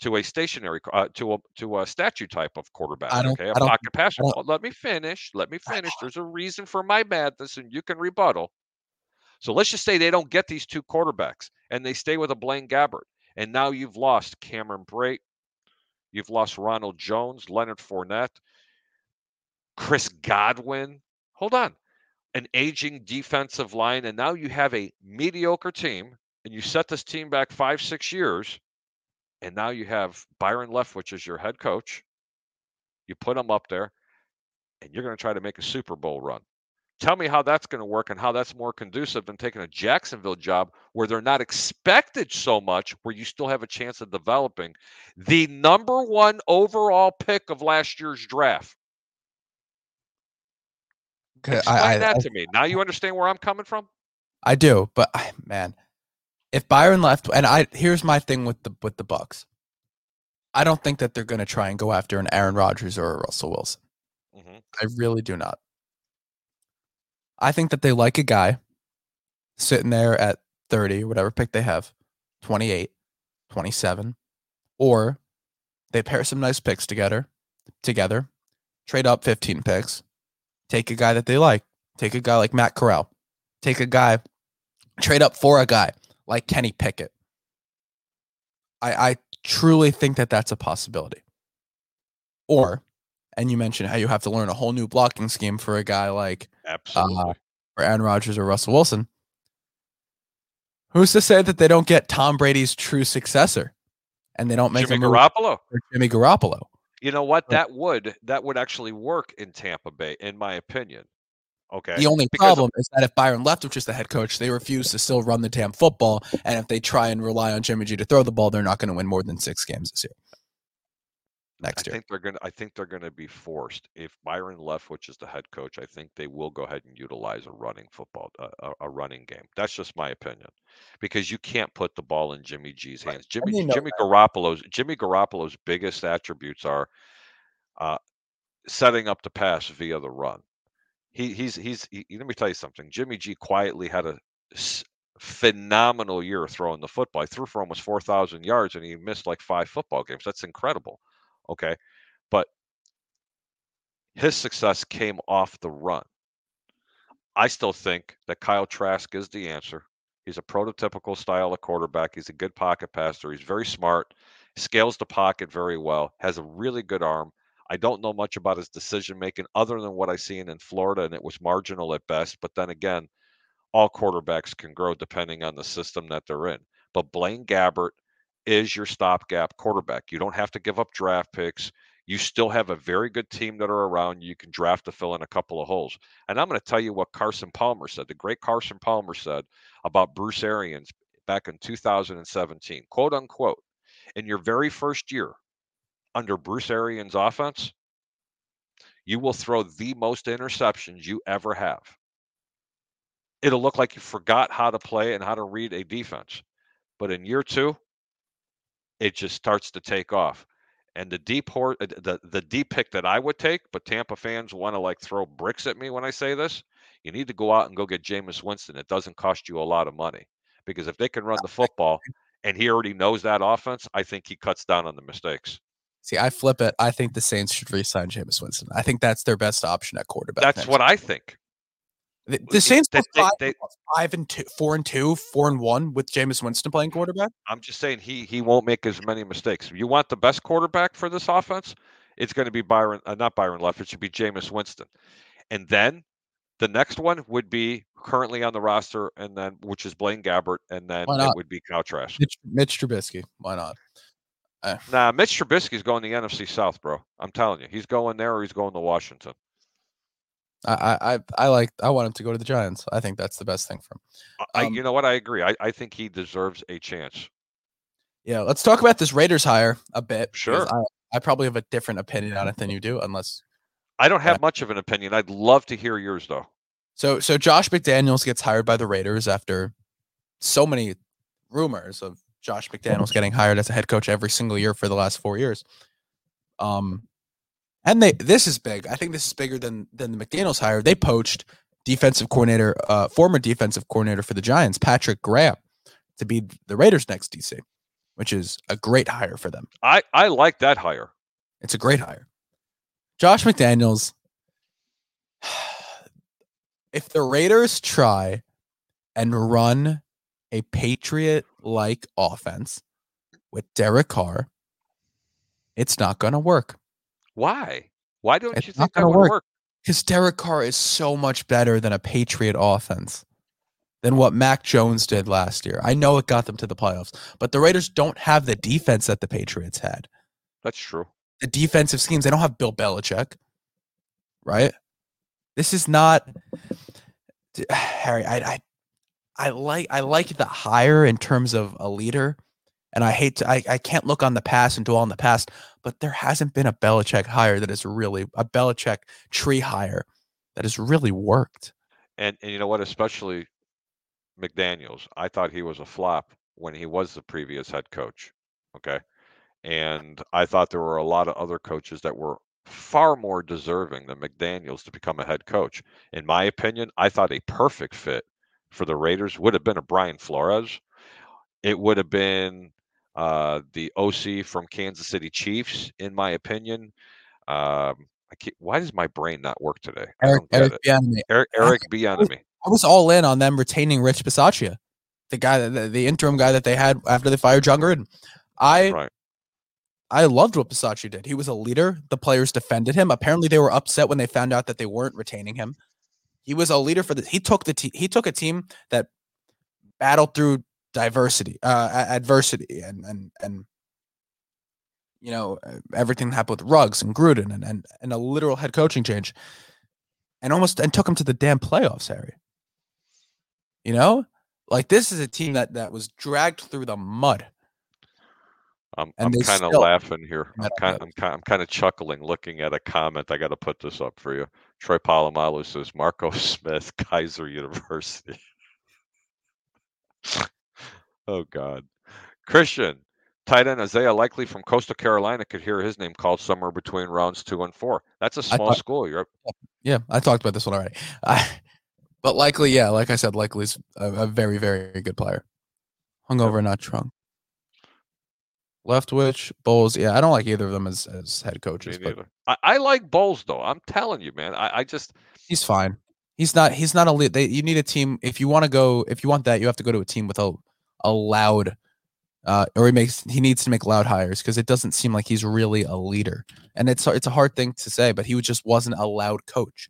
Speaker 2: to a stationary uh, to a to a statue type of quarterback.
Speaker 1: I don't-
Speaker 2: okay, a
Speaker 1: I
Speaker 2: pocket passer.
Speaker 1: I don't-
Speaker 2: let me finish. Let me finish. There's a reason for my madness, and you can rebuttal. So let's just say they don't get these two quarterbacks and they stay with a Blaine Gabbert, and now you've lost Cameron Brate, you've lost Ronald Jones, Leonard Fournette, Chris Godwin. Hold on, an aging defensive line, and now you have a mediocre team, and you set this team back five, six years, and now you have Byron Leftwich as your head coach. You put him up there, and you're going to try to make a Super Bowl run. Tell me how that's going to work and how that's more conducive than taking a Jacksonville job where they're not expected so much, where you still have a chance of developing the number one overall pick of last year's draft. Explain
Speaker 1: I, I,
Speaker 2: that
Speaker 1: I,
Speaker 2: to me. Now you understand where I'm coming from?
Speaker 1: I do, but man, if Byron left, and I here's my thing with the with the Bucs, I don't think that they're going to try and go after an Aaron Rodgers or a Russell Wilson.
Speaker 2: Mhm.
Speaker 1: I really do not. I think that they like a guy sitting there at 30, whatever pick they have, 28, 27, or they pair some nice picks together, together, trade up 15 picks, take a guy that they like, take a guy like Matt Corral, take a guy, trade up for a guy like Kenny Pickett. I, I truly think that that's a possibility. Or, and you mentioned how you have to learn a whole new blocking scheme for a guy like
Speaker 2: Absolutely.
Speaker 1: Uh, or Aaron Rodgers or Russell Wilson. Who's to say that they don't get Tom Brady's true successor and they don't make
Speaker 2: Jimmy Garoppolo.
Speaker 1: for Jimmy Garoppolo?
Speaker 2: You know what? That would that would actually work in Tampa Bay, in my opinion. Okay.
Speaker 1: The only
Speaker 2: Because
Speaker 1: problem is that if Byron Leftwich is the head coach, they refuse to still run the damn football. And if they try and rely on Jimmy G to throw the ball, they're not going to win more than six games this year. Next year.
Speaker 2: I think they're gonna. I think they're gonna be forced. If Byron Leftwich is the head coach, I think they will go ahead and utilize a running football, a, a, a running game. That's just my opinion, because you can't put the ball in Jimmy G's
Speaker 1: Right.
Speaker 2: hands. Jimmy Jimmy Garoppolo's Jimmy Garoppolo's biggest attributes are uh, setting up the pass via the run. He he's he's. He, let me tell you something. Jimmy G quietly had a phenomenal year throwing the football. He threw for almost four thousand yards, and he missed like five football games. That's incredible. Okay, but his success came off the run. I still think that Kyle Trask is the answer. He's a prototypical style of quarterback. He's a good pocket passer. He's very smart, scales the pocket very well, has a really good arm. I don't know much about his decision making other than what I've seen in Florida, and it was marginal at best. But then again, all quarterbacks can grow depending on the system that they're in. But Blaine Gabbert is your stopgap quarterback. You don't have to give up draft picks. You still have a very good team that are around. You can draft to fill in a couple of holes. And I'm going to tell you what Carson Palmer said. The great Carson Palmer said about Bruce Arians back in 2017, quote unquote, in your very first year under Bruce Arians' offense, you will throw the most interceptions you ever have. It'll look like you forgot how to play and how to read a defense. But in year two, it just starts to take off. And the deep hor- uh, the the deep pick that I would take, but Tampa fans want to like throw bricks at me when I say this. You need to go out and go get Jameis Winston. It doesn't cost you a lot of money because if they can run the football and he already knows that offense, I think he cuts down on the mistakes.
Speaker 1: See, I flip it. I think the Saints should re-sign Jameis Winston. I think that's their best option at quarterback.
Speaker 2: That's what I think.
Speaker 1: The, the Saints
Speaker 2: they- they-
Speaker 1: five,
Speaker 2: they-
Speaker 1: five and two, four and two, four and one with Jameis Winston playing quarterback.
Speaker 2: I'm just saying he he won't make as many mistakes. You want the best quarterback for this offense? It's going to be Byron, uh, not Byron Left. It should be Jameis Winston, and then the next one would be currently on the roster, and then which is Blaine Gabbert, and then it would be Kyle Trask.
Speaker 1: Mitch, Mitch Trubisky. Why not? Uh,
Speaker 2: Nah, Mitch Trubisky's going to the NFC South, bro. I'm telling you, he's going there or he's going to Washington.
Speaker 1: I, I I like I want him to go to the Giants. I think that's the best thing for him.
Speaker 2: I,
Speaker 1: Um,
Speaker 2: you know what? I agree. I, I think he deserves a chance.
Speaker 1: Yeah, let's talk about this Raiders hire a bit.
Speaker 2: Sure.
Speaker 1: I, I probably have a different opinion on it than you do, unless
Speaker 2: I don't have
Speaker 1: Yeah.
Speaker 2: much of an opinion. I'd love to hear yours, though.
Speaker 1: so so Josh McDaniels gets hired by the Raiders after so many rumors of Josh McDaniels getting hired as a head coach every single year for the last four years. Um and they this is big. I think this is bigger than than the McDaniels hire. They poached defensive coordinator, uh former defensive coordinator for the Giants, Patrick Graham, to be the Raiders next DC, which is a great hire for them.
Speaker 2: I, I like that hire.
Speaker 1: It's a great hire. Josh McDaniels. If the Raiders try and run a Patriot like offense with Derek Carr, it's not going to work
Speaker 2: Why? Why don't
Speaker 1: It's
Speaker 2: you think that would
Speaker 1: work.
Speaker 2: work?
Speaker 1: because Derek Carr is so much better than a Patriot offense than what Mac Jones did last year. I know it got them to the playoffs, but the Raiders don't have the defense that the Patriots had.
Speaker 2: That's true.
Speaker 1: the defensive schemes. They don't have Bill Belichick, right? This is not Harry. I, I I like I like the hire in terms of a leader, and I hate to I, I can't look on the past and dwell on the past, but there hasn't been a Belichick hire that has really a Belichick tree hire that has really worked.
Speaker 2: And and you know what? Especially McDaniels. I thought he was a flop when he was the previous head coach. Okay. And I thought there were a lot of other coaches that were far more deserving than McDaniels to become a head coach. In my opinion, I thought a perfect fit for the Raiders would have been a Brian Flores. It would have been uh, the OC from Kansas City Chiefs, in my opinion. Um, why does my brain not work today? I
Speaker 1: Eric Eric. Bieniemy.
Speaker 2: Eric, Eric Bieniemy.
Speaker 1: I was all in on them retaining Rich Bisaccia, the guy that the, the interim guy that they had after they fired Jon Gruden. I
Speaker 2: Right.
Speaker 1: I loved what Bisaccia did. He was a leader. The players defended him. Apparently, they were upset when they found out that they weren't retaining him. He was a leader for the. He took the team. He took a team that battled through diversity, uh, adversity, and and and you know uh, everything that happened with Ruggs and Gruden and and and a literal head coaching change, and almost and took him to the damn playoffs, Harry. You know, like this is a team that that was dragged through the mud.
Speaker 2: I'm, I'm kind of laughing here. I'm kind,
Speaker 1: Heads.
Speaker 2: I'm kind, I'm kind of chuckling looking at a comment. I got to put this up for you. Troy Polamalu says Marco Smith, Keiser University. oh God, Christian, tight end Isaiah Likely from Coastal Carolina could hear his name called somewhere between rounds two and four. That's a small
Speaker 1: thought-
Speaker 2: school. You're
Speaker 1: Yeah, I talked about this one already. I, but likely, yeah, like I said, likely's a, a very, very good player. Hungover, not drunk. Leftwich, Bowles. Yeah, I don't like either of them as, as head coaches, but.
Speaker 2: I, I like Bowles though. I'm telling you, man. I, I just
Speaker 1: he's fine. He's not. He's not a lead. They, you need a team. If you want to go, if you want that, you have to go to a team with a a loud, uh, or he makes he needs to make loud hires because it doesn't seem like he's really a leader. And it's it's a hard thing to say, but he just wasn't a loud coach.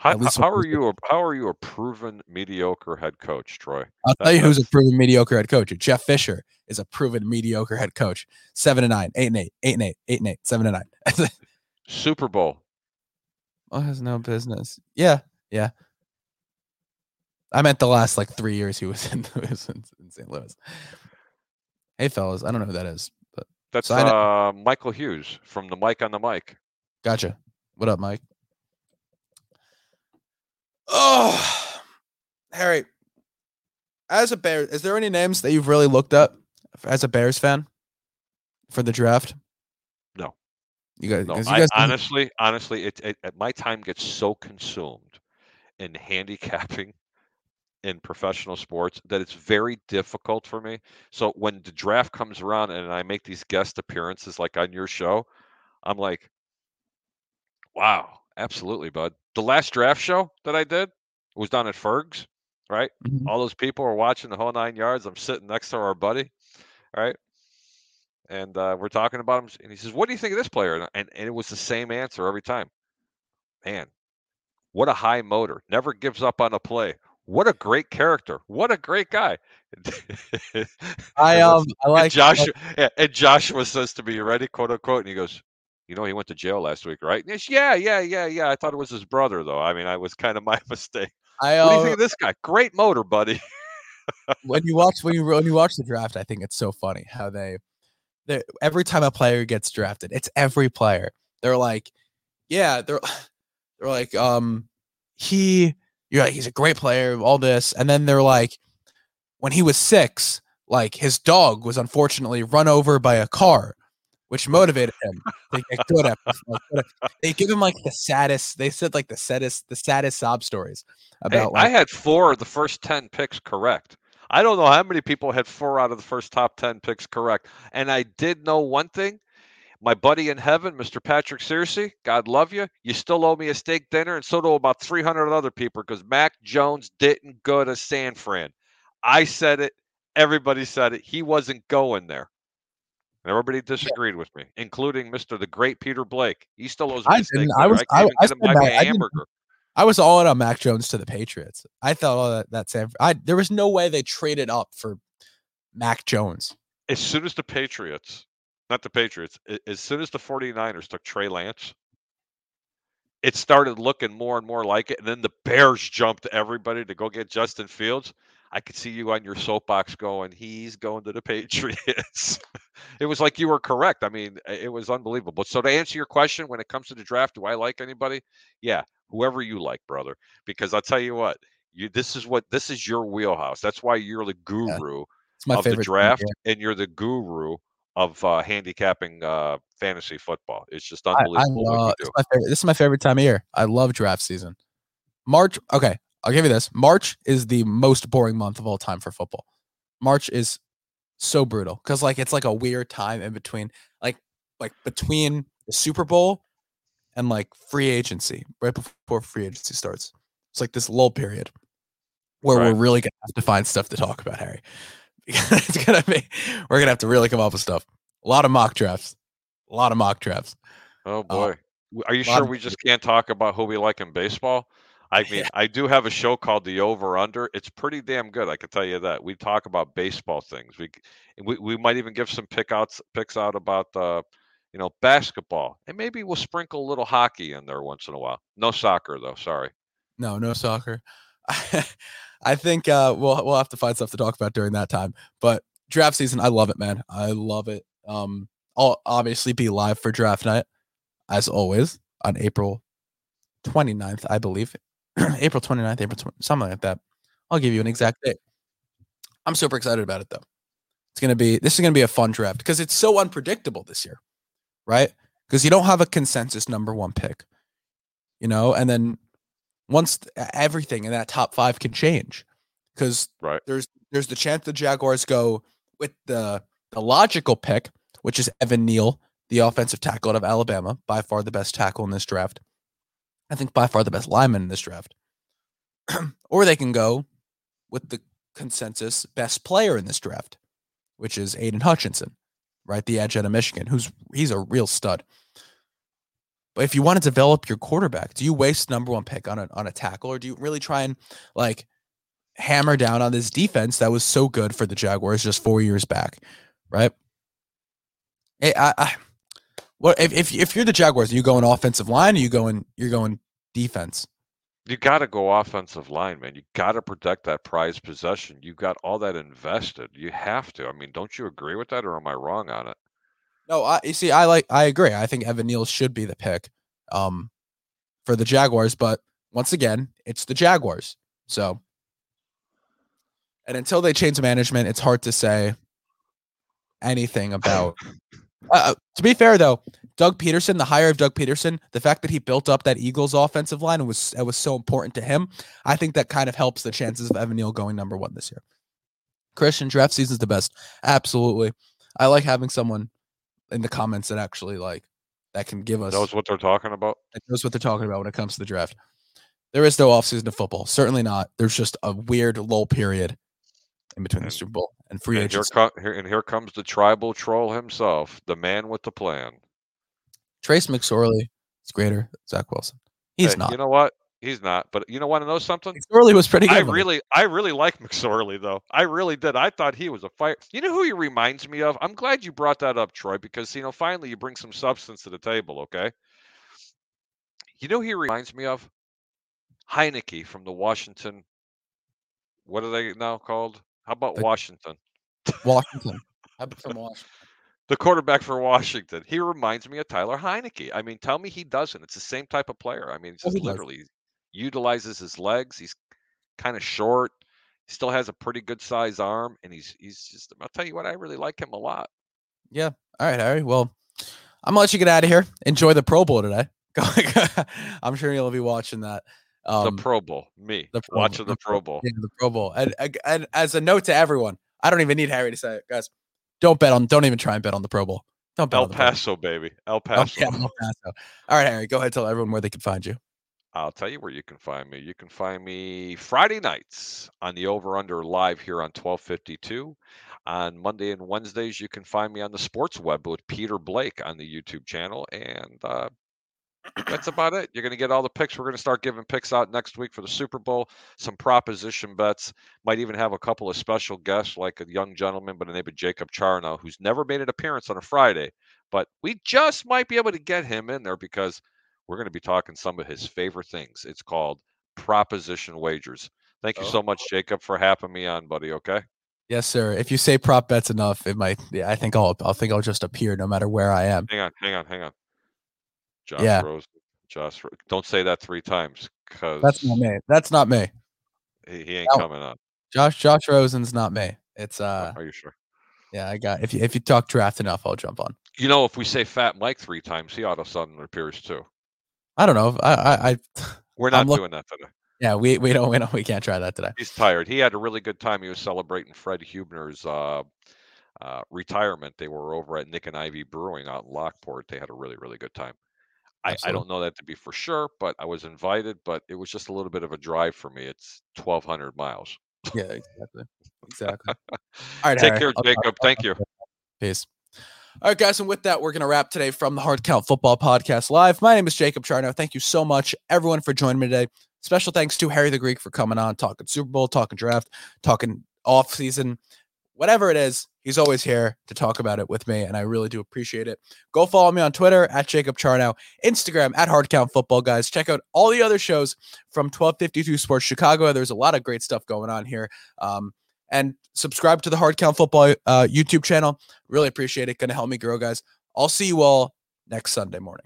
Speaker 2: How, how are you? A, how are you a proven mediocre head coach, Troy?
Speaker 1: I'll
Speaker 2: That-
Speaker 1: tell you who's a proven mediocre head coach. Jeff Fisher is a proven mediocre head coach. Seven and nine, eight and eight, eight and eight, eight and eight, seven and nine.
Speaker 2: Super Bowl.
Speaker 1: oh, has no business. Yeah, yeah. I meant the last like three years he was in, he was in, in St. Louis. Hey, fellas, I don't know who that is, but
Speaker 2: That's
Speaker 1: So
Speaker 2: uh, Michael Hughes from the Mike on the mic.
Speaker 1: gotcha. What up, Mike? Oh, Harry. As a Bear, is there any names that you've really looked up as a Bears fan for the draft?
Speaker 2: No.
Speaker 1: You guys,
Speaker 2: No,
Speaker 1: you
Speaker 2: I, honestly, honestly, it, it, it- my time gets so consumed in handicapping in professional sports that it's very difficult for me. So when the draft comes around and I make these guest appearances like on your show, I'm like, wow, absolutely, bud. The last draft show that I did was down at Ferg's, right?
Speaker 1: Mhm.
Speaker 2: all those people are watching the whole nine yards. I'm sitting next to our buddy, right? And uh, we're talking about him, and he says, "What do you think of this player?" And, and and it was the same answer every time. Man, what a high motor! Never gives up on a play. What a great character! What a great guy!
Speaker 1: I
Speaker 2: And
Speaker 1: um I
Speaker 2: and
Speaker 1: like
Speaker 2: Joshua, yeah, and Joshua says to me, "You ready?" "Quote unquote," and he goes, "You know, he went to jail last week, right?" "Yeah, yeah, yeah, yeah." I thought it was his brother, though. I mean, I was kind of my mistake.
Speaker 1: I
Speaker 2: What do you
Speaker 1: uh,
Speaker 2: think of this guy? Great motor, buddy.
Speaker 1: when you watch when you when you watch the draft, I think it's so funny how they they every time a player gets drafted, it's every player. They're like, yeah, they're they're like, um, he you're like he's a great player, all this, and then they're like, when he was six, like his dog was unfortunately run over by a car, which motivated him to get good at. like, They give him like the saddest. They said like the saddest the saddest sob stories
Speaker 2: Hey,
Speaker 1: about
Speaker 2: I had four of the first 10 picks correct. I don't know how many people had four out of the first top 10 picks correct. And I did know one thing. My buddy in heaven, Mr. Patrick Searcy, God love you. You still owe me a steak dinner, and so do about 300 other people because Mac Jones didn't go to San Fran. I said it. Everybody said it. He wasn't going there. And everybody disagreed with me, including Mr. the Great Peter Blake. He still owes me
Speaker 1: I didn't. I was-
Speaker 2: I
Speaker 1: I- I
Speaker 2: get him
Speaker 1: said
Speaker 2: buy
Speaker 1: that.
Speaker 2: me
Speaker 1: I
Speaker 2: hamburger.
Speaker 1: I was all in on Mac Jones to the Patriots. I thought all that that San. I there was no way they traded up for Mac Jones.
Speaker 2: as soon as the Patriots, not the Patriots, as soon as the 49ers took Trey Lance, it started looking more and more like it. And then the Bears jumped everybody to go get Justin Fields. I could see you on your soapbox going, he's going to the Patriots. it was like you were correct. I mean, it was unbelievable. So to answer your question, when it comes to the draft, do I like anybody? Yeah, whoever you like, brother. Because I'll tell you what, you this is what this is your wheelhouse. That's why you're the guru
Speaker 1: my
Speaker 2: of the draft,
Speaker 1: here.
Speaker 2: and you're the guru of uh, handicapping uh, fantasy football. It's just
Speaker 1: I, I
Speaker 2: unbelievable what
Speaker 1: love.
Speaker 2: you do.
Speaker 1: is, my favorite, this is my favorite time of year. I love draft season. March. Okay, I'll give you this. March is the most boring month of all time for football. March is so brutal because like it's like a weird time in between, like like between the Super Bowl and like free agency, right before free agency starts. It's like this lull period where we're really gonna have to find stuff to talk about, Harry. it's gonna be we're gonna have to really come up with stuff. A lot of mock drafts. A lot of mock drafts.
Speaker 2: Oh uh, boy, W- are you sure
Speaker 1: of
Speaker 2: we just can't talk about who we like in baseball? I mean,
Speaker 1: Yeah.
Speaker 2: I do have a show called The Over Under. It's pretty damn good. I can tell you that. We talk about baseball things. We we, we might even give some pick outs picks out about uh, you know basketball, and maybe we'll sprinkle a little hockey in there once in a while. No soccer though. Sorry.
Speaker 1: No, no soccer. I think uh, we'll we'll have to find stuff to talk about during that time. But draft season, I love it, man. I love it. Um, I'll obviously be live for draft night, as always, on April 29th, I believe. April 29th, April 20, something like that. I'll give you an exact date. I'm super excited about it though. It's gonna be this is gonna be a fun draft because it's so unpredictable this year, right? Because you don't have a consensus number one pick, you know, and then once th- everything in that top five can change, because
Speaker 2: Right.
Speaker 1: there's there's the chance the Jaguars go with the the logical pick, which is Evan Neal, the offensive tackle out of Alabama, by far the best tackle in this draft. I think by far the best lineman in this draft. or they can go with the consensus best player in this draft, which is Aiden Hutchinson, right? The edge out of Michigan, who's he's a real stud. But if you want to develop your quarterback, do you waste number one pick on a on a tackle, or do you really try and like hammer down on this defense that was so good for the Jaguars just four years back, right? Hey, I, I what if, if if you're the Jaguars, are you going offensive line? Or you going you're going defense?
Speaker 2: You got to go offensive line, man. You got to protect that prized possession. You got all that invested. You have to. I mean, don't you agree with that, or am I wrong on it?
Speaker 1: No, I you see, I like I agree. I think Evan Neal should be the pick um for the Jaguars, but once again, it's the Jaguars. So and until they change management, it's hard to say anything about uh, to be fair though, Doug Pederson, the hire of Doug Pederson, the fact that he built up that Eagles offensive line and was it was so important to him. I think that kind of helps the chances of Evan Neal going number one this year. Christian draft season's the best. Absolutely. I like having someone in the comments that actually like that can give us
Speaker 2: Knows what they're talking about.
Speaker 1: that knows what they're talking about when it comes to the draft. There is no offseason to football. Certainly not. There's just a weird lull period in between the Super Bowl and free
Speaker 2: And here,
Speaker 1: agency.
Speaker 2: co- here, and here comes the tribal troll himself, the man with the plan.
Speaker 1: Trace McSorley is greater than Zach Wilson. He's
Speaker 2: Hey,
Speaker 1: not.
Speaker 2: You know what? He's not. But you know want to know something?
Speaker 1: McSorley was pretty good.
Speaker 2: I really, I really like McSorley though. I really did. I thought he was a fire. You know who he reminds me of? I'm glad you brought that up, Troy, because you know finally you bring some substance to the table. Okay. You know who he reminds me of? Heinicke from the Washington. What are they now called? How about
Speaker 1: The-
Speaker 2: Washington?
Speaker 1: Washington. About from Washington?
Speaker 2: The quarterback for Washington. He reminds me of Tyler Heinicke. I mean, tell me he doesn't. It's the same type of player. I mean, it's
Speaker 1: Oh,
Speaker 2: just
Speaker 1: he does.
Speaker 2: literally utilizes his legs. He's kind of short. He still has a pretty good size arm, and he's he's just. I'll tell you what, I really like him a lot. Yeah.
Speaker 1: All right, Harry. Well, I'm gonna let you get out of here. Enjoy the Pro Bowl today. I'm sure you'll be watching that. Um,
Speaker 2: the Pro Bowl, me
Speaker 1: the Pro Bowl,
Speaker 2: watching the Pro Bowl.
Speaker 1: Yeah, the Pro Bowl. And, and- as a note to everyone, I don't even need Harry to say it, guys. Don't bet on. Don't even try and bet on the Pro Bowl. Don't bet
Speaker 2: El
Speaker 1: on the Bowl.
Speaker 2: Paso, baby, El Paso.
Speaker 1: yeah, El Paso. All right, Harry. Go ahead. Tell everyone where they can find you.
Speaker 2: I'll tell you where you can find me. You can find me Friday nights on the Over Under Live here on 1252. On Monday and Wednesdays, you can find me on the Sports Web with Peter Blake on the YouTube channel. And uh, that's about it. You're going to get all the picks. We're going to start giving picks out next week for the Super Bowl, some proposition bets. Might even have a couple of special guests, like a young gentleman by the name of Jacob Charnow, who's never made an appearance on a Friday. But we just might be able to get him in there because we're going to be talking some of his favorite things. It's called proposition wagers. Thank you
Speaker 1: Oh.
Speaker 2: so much, Jacob, for having me on, buddy. Okay.
Speaker 1: Yes, sir. If you say prop bets enough, it might. Yeah, I think I'll. I think I'll just appear no matter where I am.
Speaker 2: Hang on, hang on, hang on. Josh
Speaker 1: Yeah.
Speaker 2: Rose. Josh, Ro- don't say that three times because
Speaker 1: That's not me. That's not me.
Speaker 2: he, he ain't coming on.
Speaker 1: Josh. Josh Rosen's not me. It's uh.
Speaker 2: Are you sure?
Speaker 1: Yeah, I got. If you if you talk draft enough, I'll jump on.
Speaker 2: You know, if we say Fat Mike three times, he all of a sudden appears too.
Speaker 1: I don't know. I I, I
Speaker 2: We're not
Speaker 1: I'm look-
Speaker 2: doing that today.
Speaker 1: yeah. We we don't we don't we can't try that today.
Speaker 2: He's tired. He had a really good time. He was celebrating Fred Hubner's uh, uh, retirement. They were over at Nick and Ivy Brewing out in Lockport. They had a really, really good time. I, I don't know that to be for sure, but I was invited. But it was just a little bit of a drive for me. It's twelve hundred miles.
Speaker 1: Yeah, exactly. Exactly. All right,
Speaker 2: Take
Speaker 1: Harry.
Speaker 2: care,
Speaker 1: I'll-
Speaker 2: Jacob. Thank you.
Speaker 1: Peace. All right, guys, and with that, we're going to wrap today from the Hard Count Football Podcast Live. My name is Jacob Charnow. Thank you so much, everyone, for joining me today. Special thanks to Harry the Greek for coming on, talking Super Bowl, talking draft, talking off season, whatever it is, he's always here to talk about it with me, and I really do appreciate it. Go follow me on Twitter at Jacob Charnow, Instagram at Hardcount Football Guys. Check out all the other shows from 1252 Sports Chicago. There's a lot of great stuff going on here. Um, and subscribe to the Hardcount Football uh, YouTube channel. Really appreciate it. Gonna help me grow, guys. I'll see you all next Sunday morning.